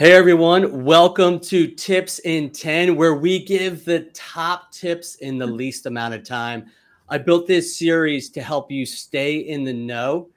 Hey everyone, welcome to Tips in 10, where we give the top tips in the least amount of time. I built this series to help you stay in the know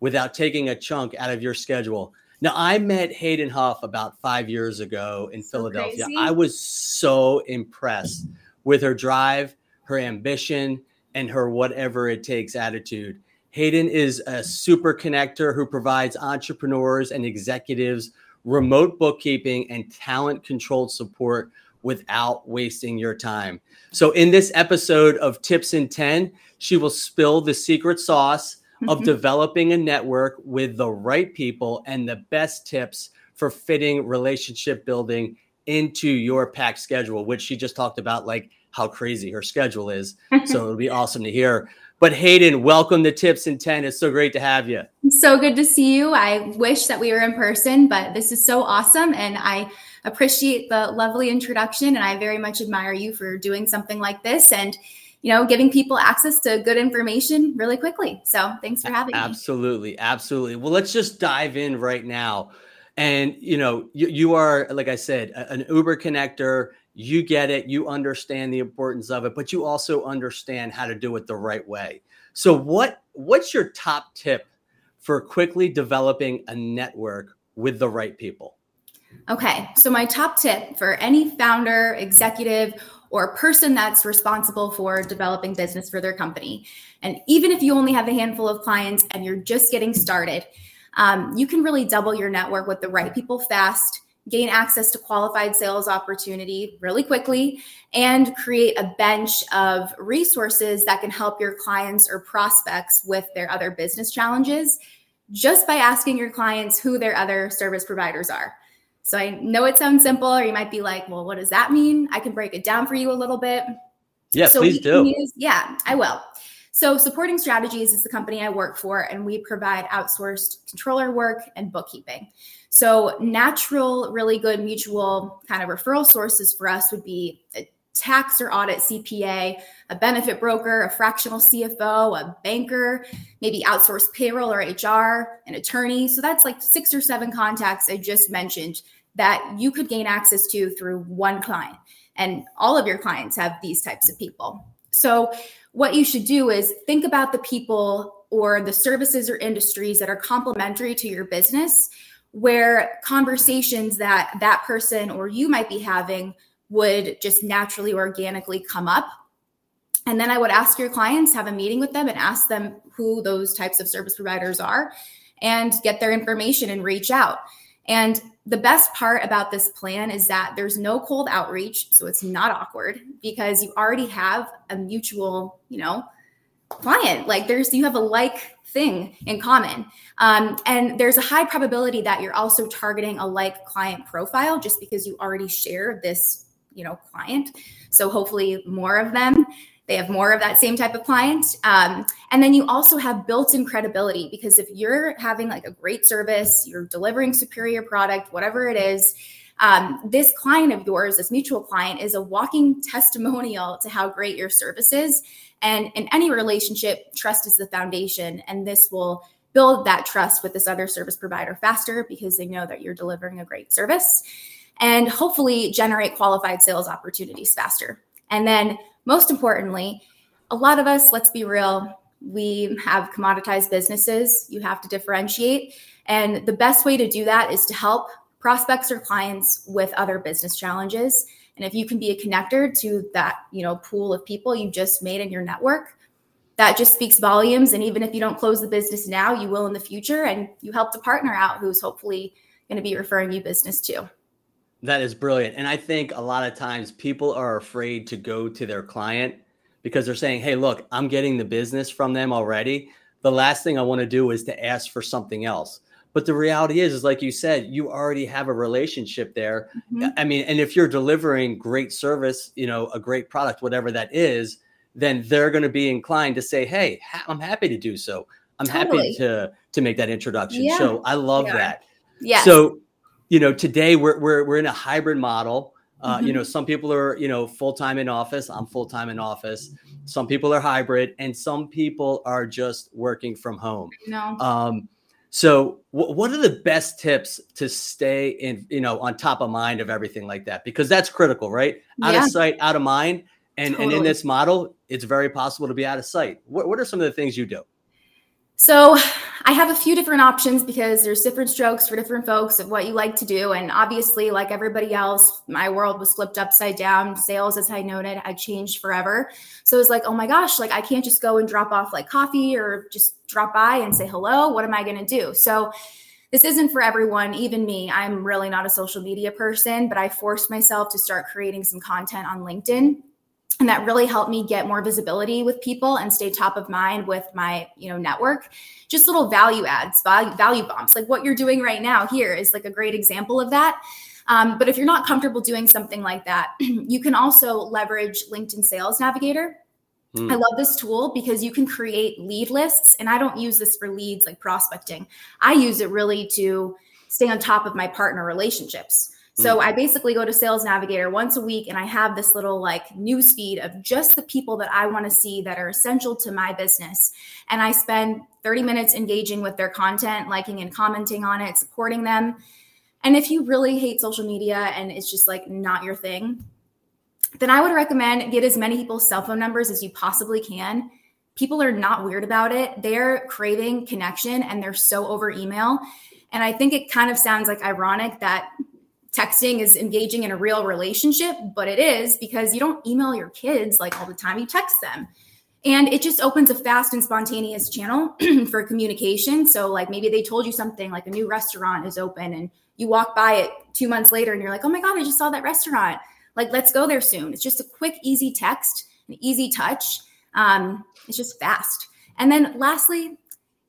without taking a chunk out of your schedule. Now, I met Hayden Huff about five years ago in so Philadelphia. Crazy. I was so impressed with her drive, her ambition, and her whatever it takes attitude. Hayden is a super connector who provides entrepreneurs and executives remote bookkeeping, and talent controlled support without wasting your time. So, in this episode of Tips in 10, she will spill the secret sauce of mm-hmm. developing a network with the right people and the best tips for fitting relationship building into your packed schedule, which she just talked about, like how crazy her schedule is. so, it'll be awesome to hear. But Hayden, welcome to Tips in 10. It's so great to have you. So good to see you. I wish that we were in person, but this is so awesome. And I appreciate the lovely introduction. And I very much admire you for doing something like this and, you know, giving people access to good information really quickly. So thanks for having absolutely, me. Absolutely. Absolutely. Well, let's just dive in right now. And, you know, you, you are, like I said, an Uber connector you get it, you understand the importance of it, but you also understand how to do it the right way. So what what's your top tip for quickly developing a network with the right people? Okay, so my top tip for any founder, executive, or person that's responsible for developing business for their company, and even if you only have a handful of clients and you're just getting started, um, you can really double your network with the right people fast gain access to qualified sales opportunity really quickly, and create a bench of resources that can help your clients or prospects with their other business challenges just by asking your clients who their other service providers are. So I know it sounds simple, or you might be like, well, what does that mean? I can break it down for you a little bit. Yeah, so please do. Use, yeah, I will. So, Supporting Strategies is the company I work for, and we provide outsourced controller work and bookkeeping. So, natural, really good mutual kind of referral sources for us would be a tax or audit CPA, a benefit broker, a fractional CFO, a banker, maybe outsourced payroll or HR, an attorney. So, that's like six or seven contacts I just mentioned that you could gain access to through one client. And all of your clients have these types of people. So, what you should do is think about the people or the services or industries that are complementary to your business where conversations that that person or you might be having would just naturally organically come up. And then i would ask your clients have a meeting with them and ask them who those types of service providers are and get their information and reach out and the best part about this plan is that there's no cold outreach so it's not awkward because you already have a mutual you know client. Like there's you have a like thing in common. Um, and there's a high probability that you're also targeting a like client profile just because you already share this you know client. So hopefully more of them they have more of that same type of client um, and then you also have built-in credibility because if you're having like a great service you're delivering superior product whatever it is um, this client of yours, this mutual client, is a walking testimonial to how great your service is. And in any relationship, trust is the foundation. And this will build that trust with this other service provider faster because they know that you're delivering a great service and hopefully generate qualified sales opportunities faster. And then, most importantly, a lot of us, let's be real, we have commoditized businesses. You have to differentiate. And the best way to do that is to help prospects or clients with other business challenges. And if you can be a connector to that, you know, pool of people you just made in your network, that just speaks volumes. And even if you don't close the business now, you will in the future. And you help a partner out who's hopefully going to be referring you business too. That is brilliant. And I think a lot of times people are afraid to go to their client because they're saying, hey, look, I'm getting the business from them already. The last thing I want to do is to ask for something else. But the reality is, is like you said, you already have a relationship there. Mm-hmm. I mean, and if you're delivering great service, you know, a great product, whatever that is, then they're going to be inclined to say, "Hey, ha- I'm happy to do so. I'm totally. happy to to make that introduction." Yeah. So I love yeah. that. Yeah. So, you know, today we're we're we're in a hybrid model. Uh, mm-hmm. You know, some people are you know full time in office. I'm full time in office. Some people are hybrid, and some people are just working from home. No. Um, So, w- what are the best tips to stay in, you know, on top of mind of everything like that? Because that's critical, right? Out yeah. of sight, out of mind. And, totally. and in this model, it's very possible to be out of sight. What, what are some of the things you do? So I have a few different options because there's different strokes for different folks of what you like to do. And obviously, like everybody else, my world was flipped upside down. Sales, as I noted, I changed forever. So it's like, oh my gosh, like I can't just go and drop off like coffee or just drop by and say hello. What am I going to do? So this isn't for everyone, even me. I'm really not a social media person, but I forced myself to start creating some content on LinkedIn and that really helped me get more visibility with people and stay top of mind with my you know network. Just little value adds value, value bumps like what you're doing right now here is like a great example of that. Um, but if you're not comfortable doing something like that you can also leverage linkedin sales navigator. Mm. i love this tool because you can create lead lists and i don't use this for leads like prospecting. I use it really to stay on top of my partner relationships so mm. I basically go to Sales Navigator once a week and I have this little like news feed of just the people that I want to see that are essential to my business. And I spend 30 minutes engaging with their content, liking and commenting on it, supporting them. And if you really hate social media and it's just like not your thing, then I would recommend get as many people's cell phone numbers as you possibly can. People are not weird about it. They're craving connection and they're so over email. And I think it kind of sounds like ironic that texting is engaging in a real relationship, but it is because you don't email your kids like all the time, you text them. And it just opens a fast and spontaneous channel for communication. So, like maybe they told you something like a new restaurant is open and you walk by it two months later and you're like, oh my God, I just saw that restaurant. Like, let's go there soon. It's just a quick, easy text, an easy touch. Um, it's just fast. And then lastly,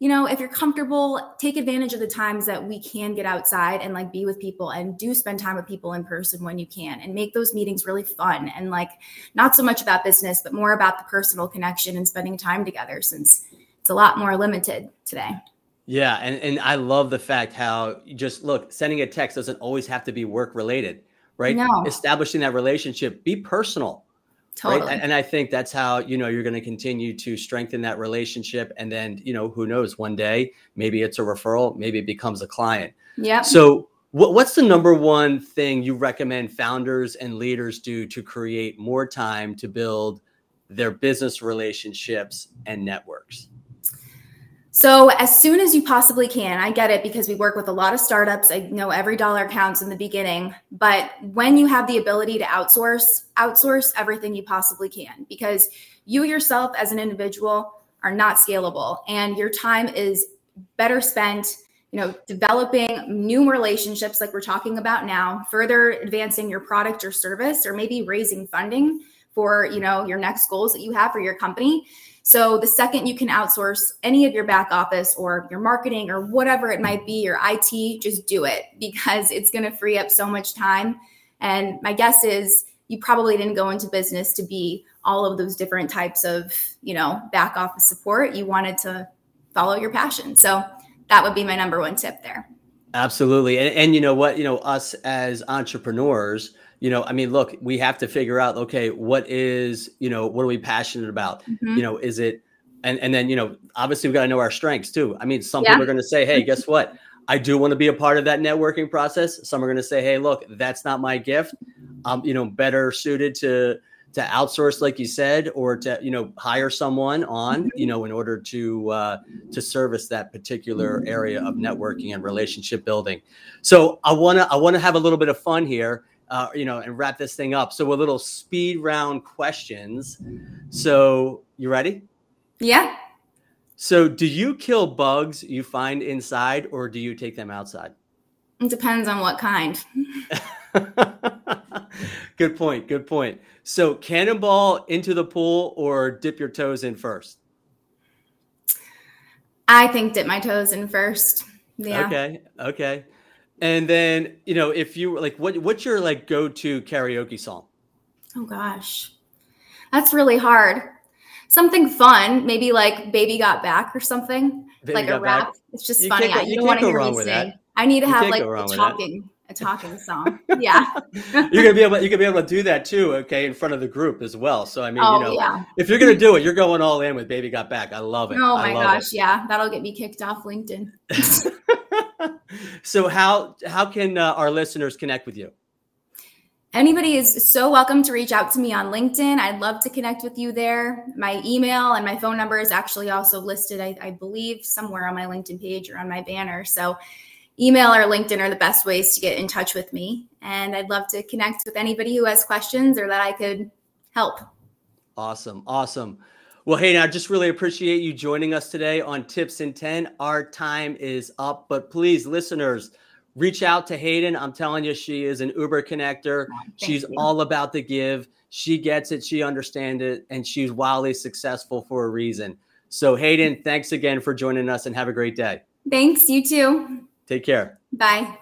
you know, if you're comfortable, take advantage of the times that we can get outside and like be with people and do spend time with people in person when you can and make those meetings really fun and like not so much about business, but more about the personal connection and spending time together since it's a lot more limited today. Yeah. And, and I love the fact how just look, sending a text doesn't always have to be work related, right? No. Establishing that relationship, be personal Totally. Right? And I think that's how, you know, you're going to continue to strengthen that relationship. And then, you know, who knows, one day, maybe it's a referral, maybe it becomes a client. Yeah. So what, what's the number one thing you recommend founders and leaders do to create more time to build their business relationships and networks? So, as soon as you possibly can, I get it because we work with a lot of startups. I know every dollar counts in the beginning, but when you have the ability to outsource, outsource everything you possibly can because you yourself as an individual are not scalable and your time is better spent you know developing new relationships like we're talking about now further advancing your product or service or maybe raising funding for you know your next goals that you have for your company so the second you can outsource any of your back office or your marketing or whatever it might be, your IT, just do it because it's going to free up so much time. And my guess is you probably didn't go into business to be all of those different types of, you know, back office support. You wanted to follow your passion. So that would be my number one tip there. Absolutely. And, and you know what, you know, us as entrepreneurs, you know i mean look we have to figure out okay what is you know what are we passionate about? Mm-hmm. you know is it and and then you know obviously we've got to know our strengths too. I mean some yeah. people are going to say hey guess what? I do want to be a part of that networking process. Some are going to say hey look that's not my gift. I'm you know better suited to to outsource like you said or to you know hire someone on you know in order to uh, to service that particular area of networking and relationship building. So i want to i want to have a little bit of fun here uh, you know, and wrap this thing up. So a little speed round questions. So you ready? Yeah. So do you kill bugs you find inside or do you take them outside? It depends on what kind. good point. Good point. So cannonball into the pool or dip your toes in first? I think dip my toes in first. Yeah. Okay. Okay. And then, you know, if you like, what what's your like go to karaoke song? Oh gosh, that's really hard. Something fun, maybe like "Baby Got Back" or something, Baby like a rap. Back. It's just you funny. Go, I, you, don't want to hear me sing. I need to you have like a talking a talking song. Yeah. you're gonna be able you're gonna be able to do that too, okay, in front of the group as well. So I mean, oh, you know, yeah. if you're gonna do it, you're going all in with Baby Got Back. I love it. Oh my gosh, it. yeah. That'll get me kicked off LinkedIn. so how how can uh, our listeners connect with you? Anybody is so welcome to reach out to me on LinkedIn. I'd love to connect with you there. My email and my phone number is actually also listed, I, I believe, somewhere on my LinkedIn page or on my banner. So email or LinkedIn are the best ways to get in touch with me. And I'd love to connect with anybody who has questions or that I could help. Awesome. Awesome. Well, hey, I just really appreciate you joining us today on Tips in 10. Our time is up, but please, listeners, reach out to Hayden. I'm telling you, she is an Uber connector. Oh, she's you. all about the give. She gets it, she understands it, and she's wildly successful for a reason. So, Hayden, thanks again for joining us and have a great day. Thanks. You too. Take care. Bye.